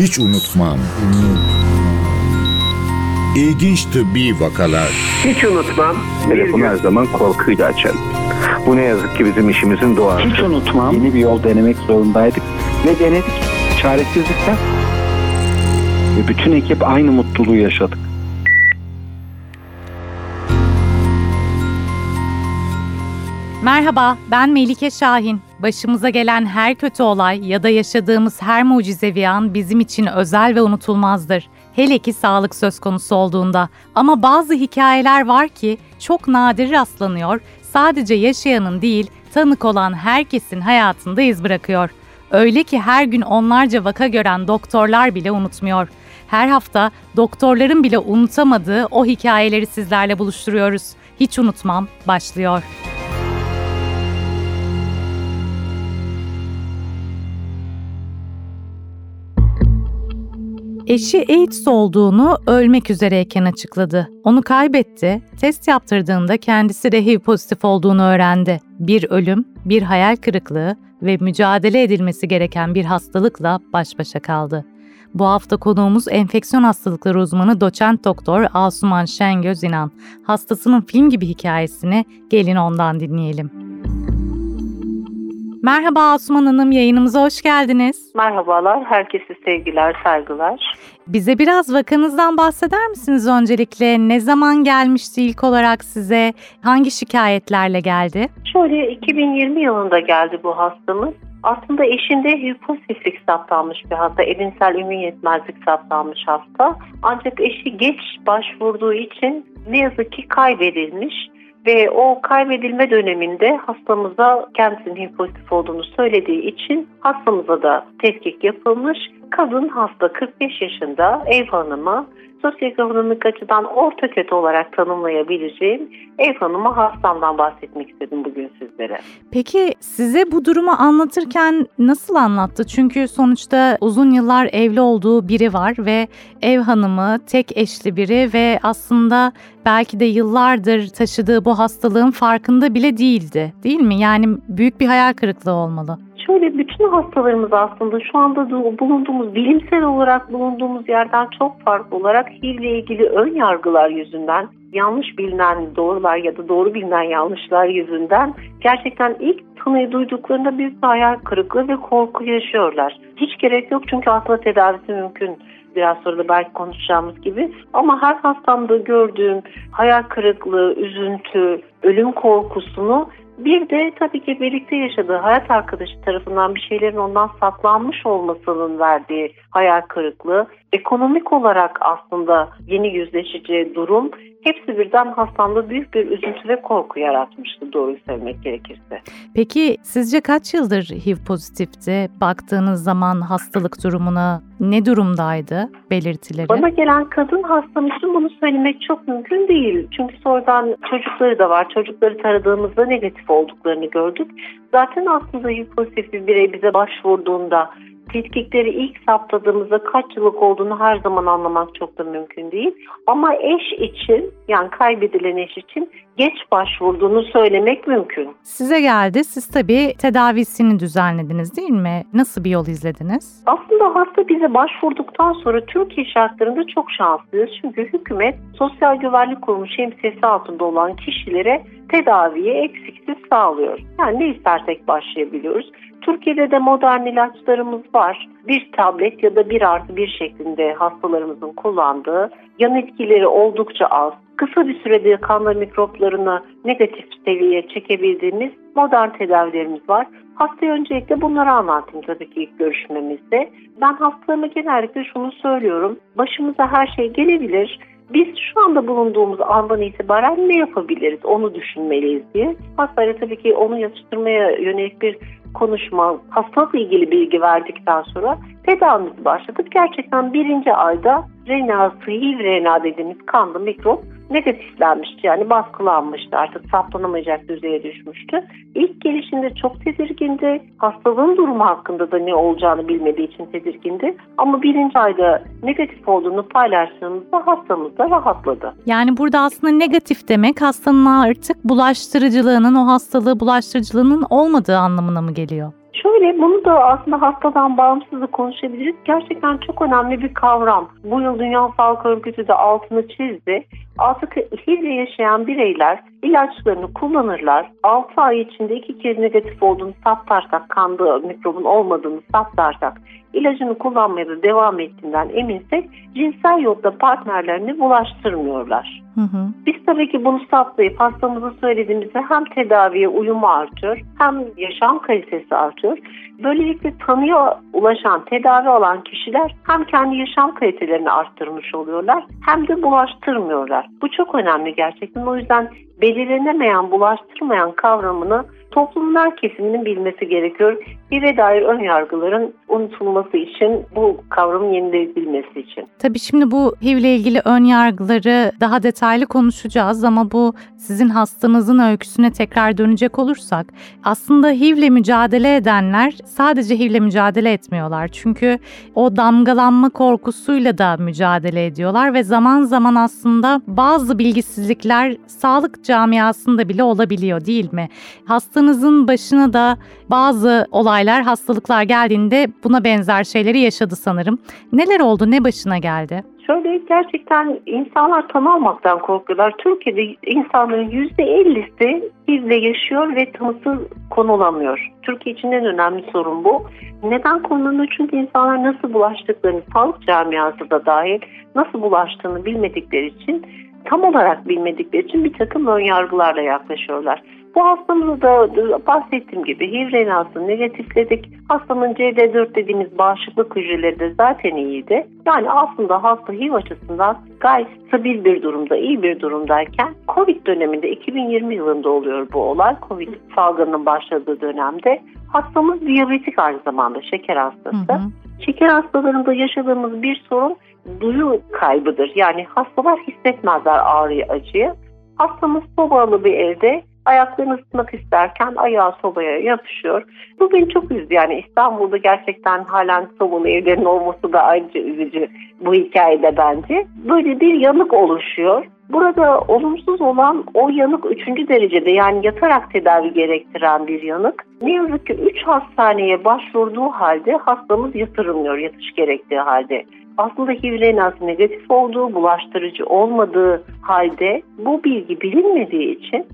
Hiç unutmam. İlginç tıbbi vakalar. Hiç unutmam. Telefonu her zaman korkuyla açarım. Bu ne yazık ki bizim işimizin doğası. Hiç unutmam. Yeni bir yol denemek zorundaydık ve denedik. Çaresizlikten. Ve bütün ekip aynı mutluluğu yaşadık. Merhaba, ben Melike Şahin. Başımıza gelen her kötü olay ya da yaşadığımız her mucizevi an bizim için özel ve unutulmazdır. Hele ki sağlık söz konusu olduğunda. Ama bazı hikayeler var ki çok nadir rastlanıyor, sadece yaşayanın değil, tanık olan herkesin hayatında iz bırakıyor. Öyle ki her gün onlarca vaka gören doktorlar bile unutmuyor. Her hafta doktorların bile unutamadığı o hikayeleri sizlerle buluşturuyoruz. Hiç unutmam başlıyor. Eşi AIDS olduğunu ölmek üzereyken açıkladı. Onu kaybetti, test yaptırdığında kendisi de HIV pozitif olduğunu öğrendi. Bir ölüm, bir hayal kırıklığı ve mücadele edilmesi gereken bir hastalıkla baş başa kaldı. Bu hafta konuğumuz enfeksiyon hastalıkları uzmanı doçent doktor Asuman Şengöz İnan. Hastasının film gibi hikayesini gelin ondan dinleyelim. Merhaba Asuman Hanım, yayınımıza hoş geldiniz. Merhabalar, herkese sevgiler, saygılar. Bize biraz vakanızdan bahseder misiniz öncelikle? Ne zaman gelmişti ilk olarak size? Hangi şikayetlerle geldi? Şöyle 2020 yılında geldi bu hastamız. Aslında eşinde HIV pozitiflik saptanmış bir hasta, edinsel immün yetmezlik saptanmış hasta. Ancak eşi geç başvurduğu için ne yazık ki kaybedilmiş. Ve o kaybedilme döneminde hastamıza kendisinin HIV pozitif olduğunu söylediği için hastamıza da tetkik yapılmış. Kadın hasta 45 yaşında ev hanımı sosyoekonomik açıdan orta kötü olarak tanımlayabileceğim ev hanımı hastamdan bahsetmek istedim bugün sizlere. Peki size bu durumu anlatırken nasıl anlattı? Çünkü sonuçta uzun yıllar evli olduğu biri var ve ev hanımı tek eşli biri ve aslında belki de yıllardır taşıdığı bu hastalığın farkında bile değildi. Değil mi? Yani büyük bir hayal kırıklığı olmalı. Şöyle bütün hastalarımız aslında şu anda bulunduğumuz bilimsel olarak bulunduğumuz yerden çok farklı olarak HIV ile ilgili ön yargılar yüzünden yanlış bilinen doğrular ya da doğru bilinen yanlışlar yüzünden gerçekten ilk tanıyı duyduklarında büyük bir hayal kırıklığı ve korku yaşıyorlar. Hiç gerek yok çünkü aslında tedavisi mümkün biraz sonra da belki konuşacağımız gibi. Ama her hastamda gördüğüm hayal kırıklığı, üzüntü, ölüm korkusunu bir de tabii ki birlikte yaşadığı hayat arkadaşı tarafından bir şeylerin ondan saklanmış olmasının verdiği hayal kırıklığı, ekonomik olarak aslında yeni yüzleşeceği durum hepsi birden hastamda büyük bir üzüntü ve korku yaratmıştı doğruyu söylemek gerekirse. Peki sizce kaç yıldır HIV pozitifti? Baktığınız zaman hastalık durumuna ne durumdaydı belirtileri? Bana gelen kadın hastamızın bunu söylemek çok mümkün değil. Çünkü sonradan çocukları da var. Çocukları taradığımızda negatif olduklarını gördük. Zaten aslında HIV pozitif bir birey bize başvurduğunda tetkikleri ilk saptadığımızda kaç yıllık olduğunu her zaman anlamak çok da mümkün değil. Ama eş için yani kaybedilen eş için geç başvurduğunu söylemek mümkün. Size geldi. Siz tabii tedavisini düzenlediniz değil mi? Nasıl bir yol izlediniz? Aslında hasta bize başvurduktan sonra Türkiye şartlarında çok şanslıyız. Çünkü hükümet Sosyal Güvenlik Kurumu şemsiyesi altında olan kişilere tedaviyi eksiksiz sağlıyor. Yani ne istersek başlayabiliyoruz. Türkiye'de de modern ilaçlarımız var. Bir tablet ya da bir artı bir şeklinde hastalarımızın kullandığı yan etkileri oldukça az. Kısa bir sürede kanla mikroplarını negatif seviyeye çekebildiğimiz modern tedavilerimiz var. Hastaya öncelikle bunları anlattım tabii ki ilk görüşmemizde. Ben hastalarıma genellikle şunu söylüyorum. Başımıza her şey gelebilir biz şu anda bulunduğumuz andan itibaren ne yapabiliriz onu düşünmeliyiz diye. Hastayla tabii ki onu yatıştırmaya yönelik bir konuşma, hastalıkla ilgili bilgi verdikten sonra tedavimizi başladık. Gerçekten birinci ayda RNA, HIV RNA dediğimiz kanlı mikrop negatiflenmişti. Yani baskılanmıştı artık saplanamayacak düzeye düşmüştü. İlk gelişinde çok tedirgindi. Hastalığın durumu hakkında da ne olacağını bilmediği için tedirgindi. Ama birinci ayda negatif olduğunu paylaştığımızda hastamız da rahatladı. Yani burada aslında negatif demek hastanın artık bulaştırıcılığının, o hastalığı bulaştırıcılığının olmadığı anlamına mı geliyor? Şöyle bunu da aslında hastadan bağımsız da konuşabiliriz. Gerçekten çok önemli bir kavram. Bu yıl Dünya Sağlık Örgütü de altını çizdi. Artık HIV yaşayan bireyler ilaçlarını kullanırlar. 6 ay içinde iki kez negatif olduğunu saptarsak, kanda mikrobun olmadığını saptarsak, ilacını kullanmaya da devam ettiğinden eminsek cinsel yolda partnerlerini bulaştırmıyorlar. Hı hı. Biz tabii ki bunu saptayıp hastamıza söylediğimizde hem tedaviye uyumu artıyor hem yaşam kalitesi artıyor. Böylelikle tanıya ulaşan, tedavi alan kişiler hem kendi yaşam kalitelerini arttırmış oluyorlar hem de bulaştırmıyorlar. Bu çok önemli gerçekten. O yüzden belirlenemeyen, bulaştırmayan kavramını toplumun her kesiminin bilmesi gerekiyor. HIV'e dair ön yargıların unutulması için, bu kavramın yenilebilmesi için. Tabii şimdi bu HIV ile ilgili ön yargıları daha detaylı konuşacağız ama bu sizin hastanızın öyküsüne tekrar dönecek olursak aslında HIV ile mücadele edenler sadece HIV ile mücadele etmiyorlar. Çünkü o damgalanma korkusuyla da mücadele ediyorlar ve zaman zaman aslında bazı bilgisizlikler sağlık camiasında bile olabiliyor değil mi? Hastanızın başına da bazı olaylar, hastalıklar geldiğinde buna benzer şeyleri yaşadı sanırım. Neler oldu, ne başına geldi? Şöyle gerçekten insanlar tanı korkuyorlar. Türkiye'de insanların %50'si HIV'le yaşıyor ve tanısı konulamıyor. Türkiye için en önemli sorun bu. Neden konulanıyor? Çünkü insanlar nasıl bulaştıklarını, sağlık camiası da dahil nasıl bulaştığını bilmedikleri için, tam olarak bilmedikleri için bir takım ön yargılarla yaklaşıyorlar. Bu hastamızı da bahsettiğim gibi HIV renasını negatifledik. Hastanın CD4 dediğimiz bağışıklık hücreleri de zaten iyiydi. Yani aslında hasta HIV açısından gayet stabil bir durumda, iyi bir durumdayken Covid döneminde 2020 yılında oluyor bu olay. Covid salgının başladığı dönemde hastamız diyabetik aynı zamanda şeker hastası. Hı hı. Şeker hastalarında yaşadığımız bir sorun duyu kaybıdır. Yani hastalar hissetmezler ağrıyı, acıyı. Hastamız sobalı bir evde ayaklarını ısıtmak isterken ayağı sobaya yapışıyor. Bu beni çok üzdü. Yani İstanbul'da gerçekten halen sobalı evlerin olması da ayrıca üzücü bu hikayede bence. Böyle bir yanık oluşuyor. Burada olumsuz olan o yanık üçüncü derecede yani yatarak tedavi gerektiren bir yanık. Ne yazık ki 3 hastaneye başvurduğu halde hastamız yatırılmıyor yatış gerektiği halde aslında HIV negatif olduğu, bulaştırıcı olmadığı halde bu bilgi bilinmediği için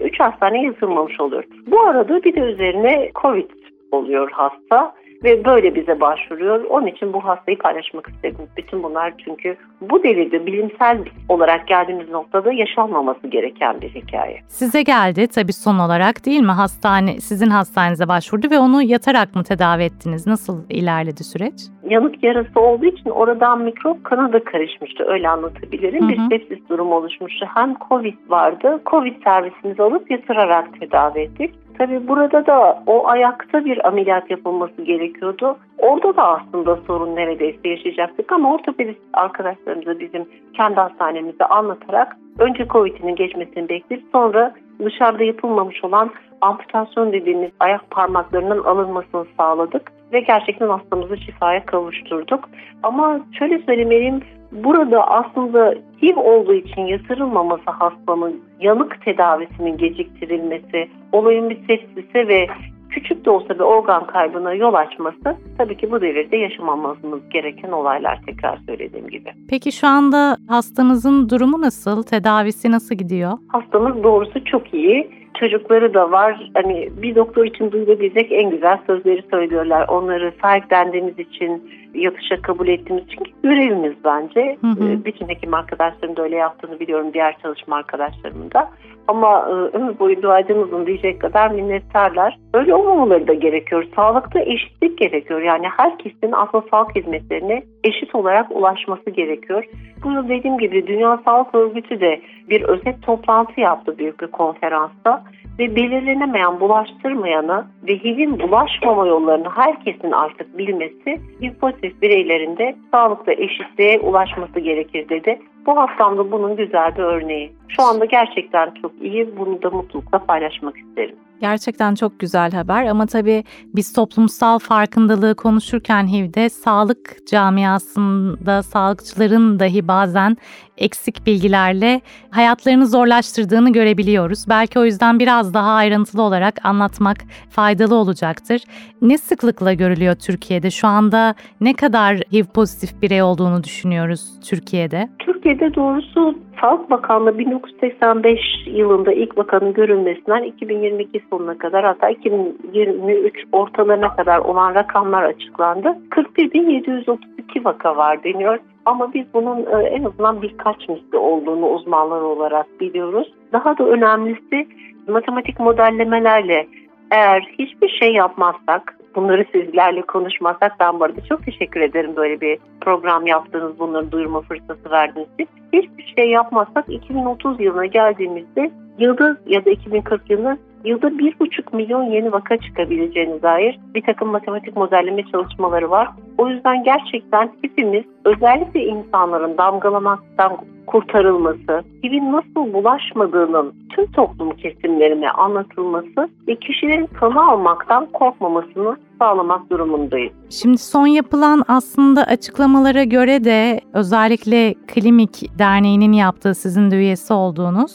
3 hastane yatırılmamış oluyor. Bu arada bir de üzerine COVID oluyor hasta ve böyle bize başvuruyor. Onun için bu hastayı paylaşmak istedim. Bütün bunlar çünkü bu devirde bilimsel olarak geldiğimiz noktada yaşanmaması gereken bir hikaye. Size geldi tabii son olarak değil mi? Hastane sizin hastanenize başvurdu ve onu yatarak mı tedavi ettiniz? Nasıl ilerledi süreç? Yanık yarası olduğu için oradan mikrop kana da karışmıştı. Öyle anlatabilirim. Hı hı. Bir sepsis durumu oluşmuştu. Hem Covid vardı. Covid servisimizi alıp yatırarak tedavi ettik. Tabii burada da o ayakta bir ameliyat yapılması gerekiyordu. Orada da aslında sorun neredeyse yaşayacaktık ama ortopedist arkadaşlarımıza bizim kendi hastanemizde anlatarak önce COVID'inin geçmesini bekleyip sonra dışarıda yapılmamış olan amputasyon dediğimiz ayak parmaklarının alınmasını sağladık ve gerçekten hastamızı şifaya kavuşturduk. Ama şöyle söylemeliyim, burada aslında HIV olduğu için yatırılmaması hastanın yanık tedavisinin geciktirilmesi, olayın bir sepsise ve küçük de olsa bir organ kaybına yol açması tabii ki bu devirde yaşamamamız gereken olaylar tekrar söylediğim gibi. Peki şu anda hastanızın durumu nasıl? Tedavisi nasıl gidiyor? Hastamız doğrusu çok iyi. Çocukları da var. Hani bir doktor için duyulabilecek en güzel sözleri söylüyorlar. Onları sahiplendiğimiz için, yatışa kabul ettiğimiz için görevimiz bence. Hı hı. Ee, Bütün hekim arkadaşlarım da öyle yaptığını biliyorum. Diğer çalışma arkadaşlarımın da. Ama e, ömür boyu duacımızın diyecek kadar minnettarlar. Öyle olmamaları da gerekiyor. Sağlıkta eşitlik gerekiyor. Yani herkesin aslında sağlık hizmetlerine eşit olarak ulaşması gerekiyor. Bunu dediğim gibi Dünya Sağlık Örgütü de bir özet toplantı yaptı büyük bir konferansta ve belirlenemeyen bulaştırmayanı ve HIV'in bulaşmama yollarını herkesin artık bilmesi HIV pozitif bireylerinde sağlıkta eşitliğe ulaşması gerekir dedi. Bu hastamda bunun güzel bir örneği. Şu anda gerçekten çok iyi. Bunu da mutlulukla paylaşmak isterim. Gerçekten çok güzel haber ama tabii biz toplumsal farkındalığı konuşurken HIV'de sağlık camiasında sağlıkçıların dahi bazen eksik bilgilerle hayatlarını zorlaştırdığını görebiliyoruz. Belki o yüzden biraz daha ayrıntılı olarak anlatmak faydalı olacaktır. Ne sıklıkla görülüyor Türkiye'de? Şu anda ne kadar HIV pozitif birey olduğunu düşünüyoruz Türkiye'de? Türkiye'de doğrusu Sağlık Bakanlığı 1985 yılında ilk vakanın görülmesinden 2022 sonuna kadar hatta 2023 ortalarına kadar olan rakamlar açıklandı. 41.732 vaka var deniyor. Ama biz bunun e, en azından birkaç misli olduğunu uzmanlar olarak biliyoruz. Daha da önemlisi matematik modellemelerle eğer hiçbir şey yapmazsak bunları sizlerle konuşmazsak ben bu arada çok teşekkür ederim böyle bir program yaptığınız bunları duyurma fırsatı verdiğiniz için. Hiçbir şey yapmazsak 2030 yılına geldiğimizde yılda ya da 2040 yılında yılda 1,5 milyon yeni vaka çıkabileceğine dair bir takım matematik modelleme çalışmaları var. O yüzden gerçekten hepimiz özellikle insanların damgalamaktan kurtarılması, HIV'in nasıl bulaşmadığının tüm toplum kesimlerine anlatılması ve kişilerin tanı almaktan korkmamasını sağlamak durumundayız. Şimdi son yapılan aslında açıklamalara göre de özellikle Klimik Derneği'nin yaptığı sizin de üyesi olduğunuz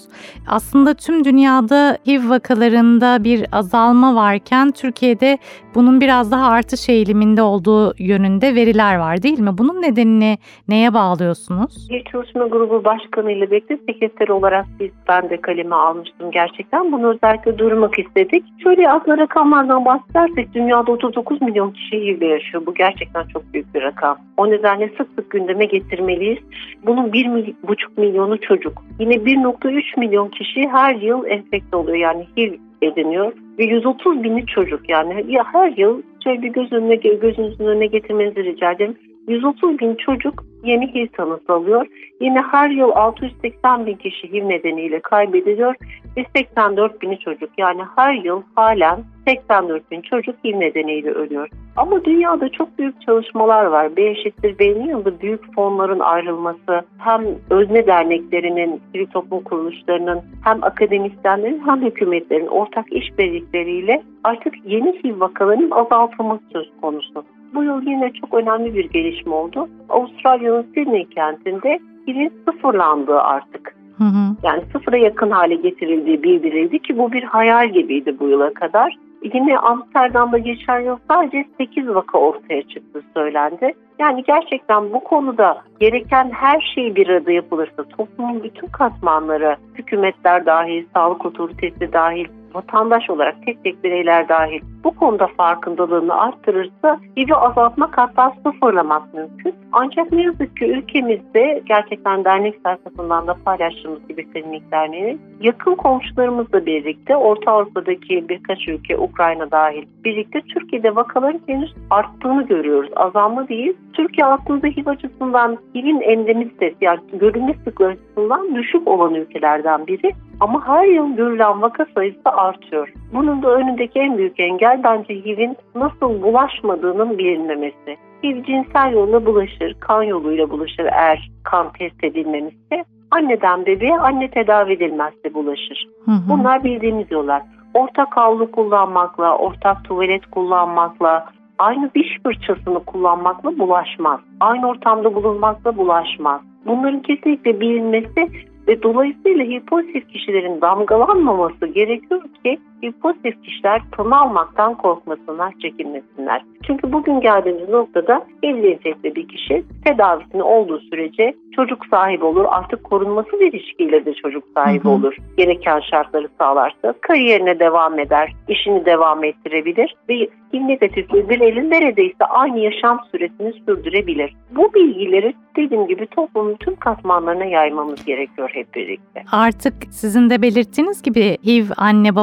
aslında tüm dünyada HIV vakalarında bir azalma varken Türkiye'de bunun biraz daha artış eğiliminde olduğu yönünde veriler var değil mi? Bunun nedenini neye bağlıyorsunuz? Bir çalışma grubu başkanı ile birlikte sekreter olarak biz ben de kaleme almıştım gerçekten. Bunu özellikle duyurmak istedik. Şöyle adlı rakamlardan bahsedersek dünyada 39 milyon kişi HIV yaşıyor. Bu gerçekten çok büyük bir rakam. O nedenle sık sık gündeme getirmeliyiz. Bunun 1,5 milyonu çocuk. Yine 1,3 milyon kişi her yıl enfekte oluyor. Yani HIV ediniyor ve 130 bini çocuk yani ya her yıl şöyle bir göz önüne gözünüzün önüne getirmenizi rica ederim. 130 bin çocuk yeni HIV tanısı alıyor. Yine her yıl 680 bin kişi HIV nedeniyle kaybediliyor ve 84 bini çocuk. Yani her yıl halen 84 bin çocuk HIV nedeniyle ölüyor. Ama dünyada çok büyük çalışmalar var. B eşittir B'nin yanında büyük fonların ayrılması, hem özne derneklerinin, sivil toplum kuruluşlarının, hem akademisyenlerin hem hükümetlerin ortak işbirlikleriyle artık yeni HIV vakalarının azaltılması söz konusu. Bu yıl yine çok önemli bir gelişme oldu. Avustralya'nın Sydney kentinde HIV'in sıfırlandığı artık. Hı hı. Yani sıfıra yakın hale getirildiği bildirildi ki bu bir hayal gibiydi bu yıla kadar. Yine Amsterdam'da geçen yıl sadece 8 vaka ortaya çıktı söylendi. Yani gerçekten bu konuda gereken her şey bir arada yapılırsa toplumun bütün katmanları, hükümetler dahil, sağlık otoritesi dahil, vatandaş olarak tek tek bireyler dahil bu konuda farkındalığını arttırırsa HIV azaltmak hatta sıfırlamak mümkün. Ancak ne yazık ki ülkemizde gerçekten dernek sayfasından da paylaştığımız gibi klinik derneğinin yakın komşularımızla birlikte Orta Avrupa'daki birkaç ülke Ukrayna dahil birlikte Türkiye'de vakaların henüz arttığını görüyoruz. Azalma değil. Türkiye aslında HIV açısından HIV'in endemisi yani görülme sıklığı açısından düşük olan ülkelerden biri. Ama her yıl görülen vaka sayısı artıyor. Bunun da önündeki en büyük engel bence HIV'in nasıl bulaşmadığının bilinmemesi. HIV cinsel yolla bulaşır, kan yoluyla bulaşır eğer kan test edilmemişse. Anneden bebeğe anne tedavi edilmezse bulaşır. Hı hı. Bunlar bildiğimiz yollar. Ortak havlu kullanmakla, ortak tuvalet kullanmakla, aynı diş fırçasını kullanmakla bulaşmaz. Aynı ortamda bulunmakla bulaşmaz. Bunların kesinlikle bilinmesi ve dolayısıyla HIV pozitif kişilerin damgalanmaması gerekiyor ki HIV pozitif kişiler tanı almaktan korkmasınlar, çekinmesinler. Çünkü bugün geldiğimiz noktada evli enfekte bir kişi tedavisini olduğu sürece çocuk sahibi olur. Artık korunması bir ilişkiyle de çocuk sahibi Hı hı. olur. Gereken şartları sağlarsa kariyerine devam eder, işini devam ettirebilir ve HIV negatif bir bireyin neredeyse aynı yaşam süresini sürdürebilir. Bu bilgileri dediğim gibi toplumun tüm katmanlarına yaymamız gerekiyor hep birlikte. Artık sizin de belirttiğiniz gibi HIV anne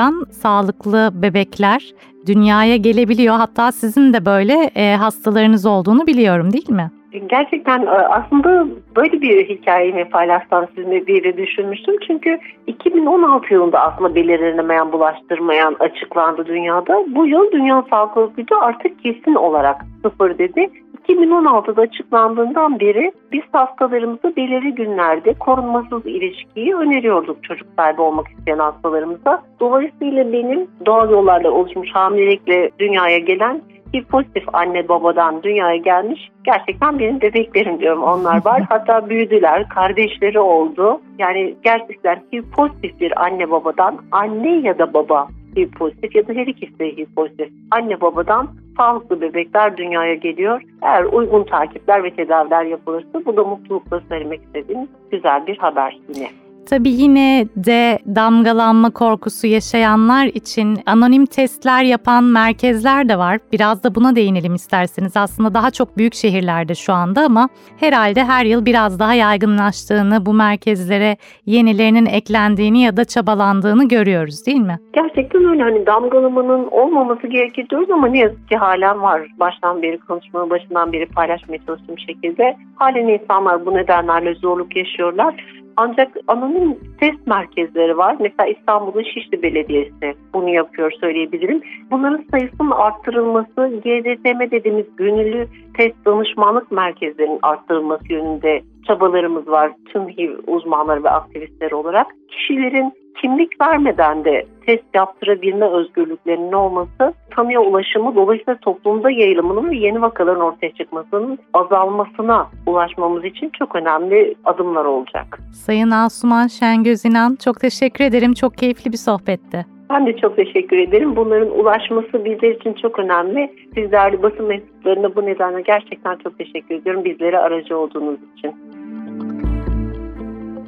babalardan sağlıklı bebekler dünyaya gelebiliyor. Hatta sizin de böyle e, hastalarınız olduğunu biliyorum değil mi? Gerçekten e, aslında böyle bir hikayemi paylaşsam sizinle de düşünmüştüm. Çünkü 2016 yılında aslında belirlenemeyen, bulaştırmayan açıklandı dünyada. Bu yıl Dünya Sağlık Örgütü artık kesin olarak sıfır dedi. 2016'da açıklandığından beri biz hastalarımıza belirli günlerde korunmasız ilişkiyi öneriyorduk çocuk sahibi olmak isteyen hastalarımıza. Dolayısıyla benim doğal yollarla oluşmuş hamilelikle dünyaya gelen bir pozitif anne babadan dünyaya gelmiş. Gerçekten benim bebeklerim diyorum onlar var. Hatta büyüdüler, kardeşleri oldu. Yani gerçekten HIV pozitif bir anne babadan anne ya da baba HIV pozitif ya da her ikisi de HIV pozitif anne babadan sağlıklı bebekler dünyaya geliyor. Eğer uygun takipler ve tedaviler yapılırsa bu da mutlulukla söylemek istediğim güzel bir haber yine. Tabii yine de damgalanma korkusu yaşayanlar için anonim testler yapan merkezler de var. Biraz da buna değinelim isterseniz. Aslında daha çok büyük şehirlerde şu anda ama herhalde her yıl biraz daha yaygınlaştığını, bu merkezlere yenilerinin eklendiğini ya da çabalandığını görüyoruz değil mi? Gerçekten öyle. Hani damgalamanın olmaması gerekir diyoruz ama ne yazık ki halen var. Baştan beri konuşmanın başından beri paylaşmaya çalıştığım şekilde halen insanlar bu nedenlerle zorluk yaşıyorlar. Ancak anonim test merkezleri var. Mesela İstanbul'un Şişli Belediyesi bunu yapıyor söyleyebilirim. Bunların sayısının arttırılması, GDTM dediğimiz gönüllü test danışmanlık merkezlerinin arttırılması yönünde çabalarımız var. Tüm HIV uzmanları ve aktivistleri olarak. Kişilerin kimlik vermeden de test yaptırabilme özgürlüklerinin olması tanıya ulaşımı dolayısıyla toplumda yayılımının ve yeni vakaların ortaya çıkmasının azalmasına ulaşmamız için çok önemli adımlar olacak. Sayın Asuman Şengöz İnan çok teşekkür ederim. Çok keyifli bir sohbetti. Ben de çok teşekkür ederim. Bunların ulaşması bizler için çok önemli. Siz değerli basın mensuplarına bu nedenle gerçekten çok teşekkür ediyorum. Bizlere aracı olduğunuz için.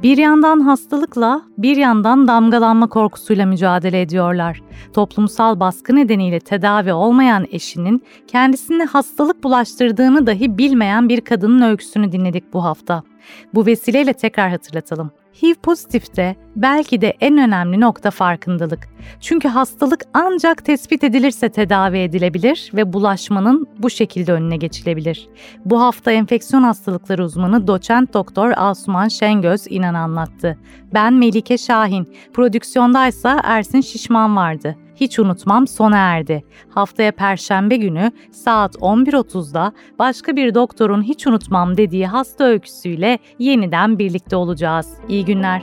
Bir yandan hastalıkla, bir yandan damgalanma korkusuyla mücadele ediyorlar. Toplumsal baskı nedeniyle tedavi olmayan eşinin kendisine hastalık bulaştırdığını dahi bilmeyen bir kadının öyküsünü dinledik bu hafta. Bu vesileyle tekrar hatırlatalım. HIV pozitifte belki de en önemli nokta farkındalık. Çünkü hastalık ancak tespit edilirse tedavi edilebilir ve bulaşmanın bu şekilde önüne geçilebilir. Bu hafta enfeksiyon hastalıkları uzmanı doçent doktor Asuman Şengöz inan anlattı. Ben Melike Şahin, prodüksiyondaysa Ersin Şişman vardı. Hiç unutmam sona erdi. Haftaya Perşembe günü saat 11.30'da başka bir doktorun hiç unutmam dediği hasta öyküsüyle yeniden birlikte olacağız. İyi günler.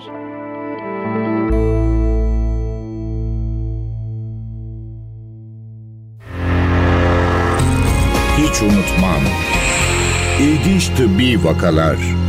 Hiç unutmam. İlginç tıbbi vakalar.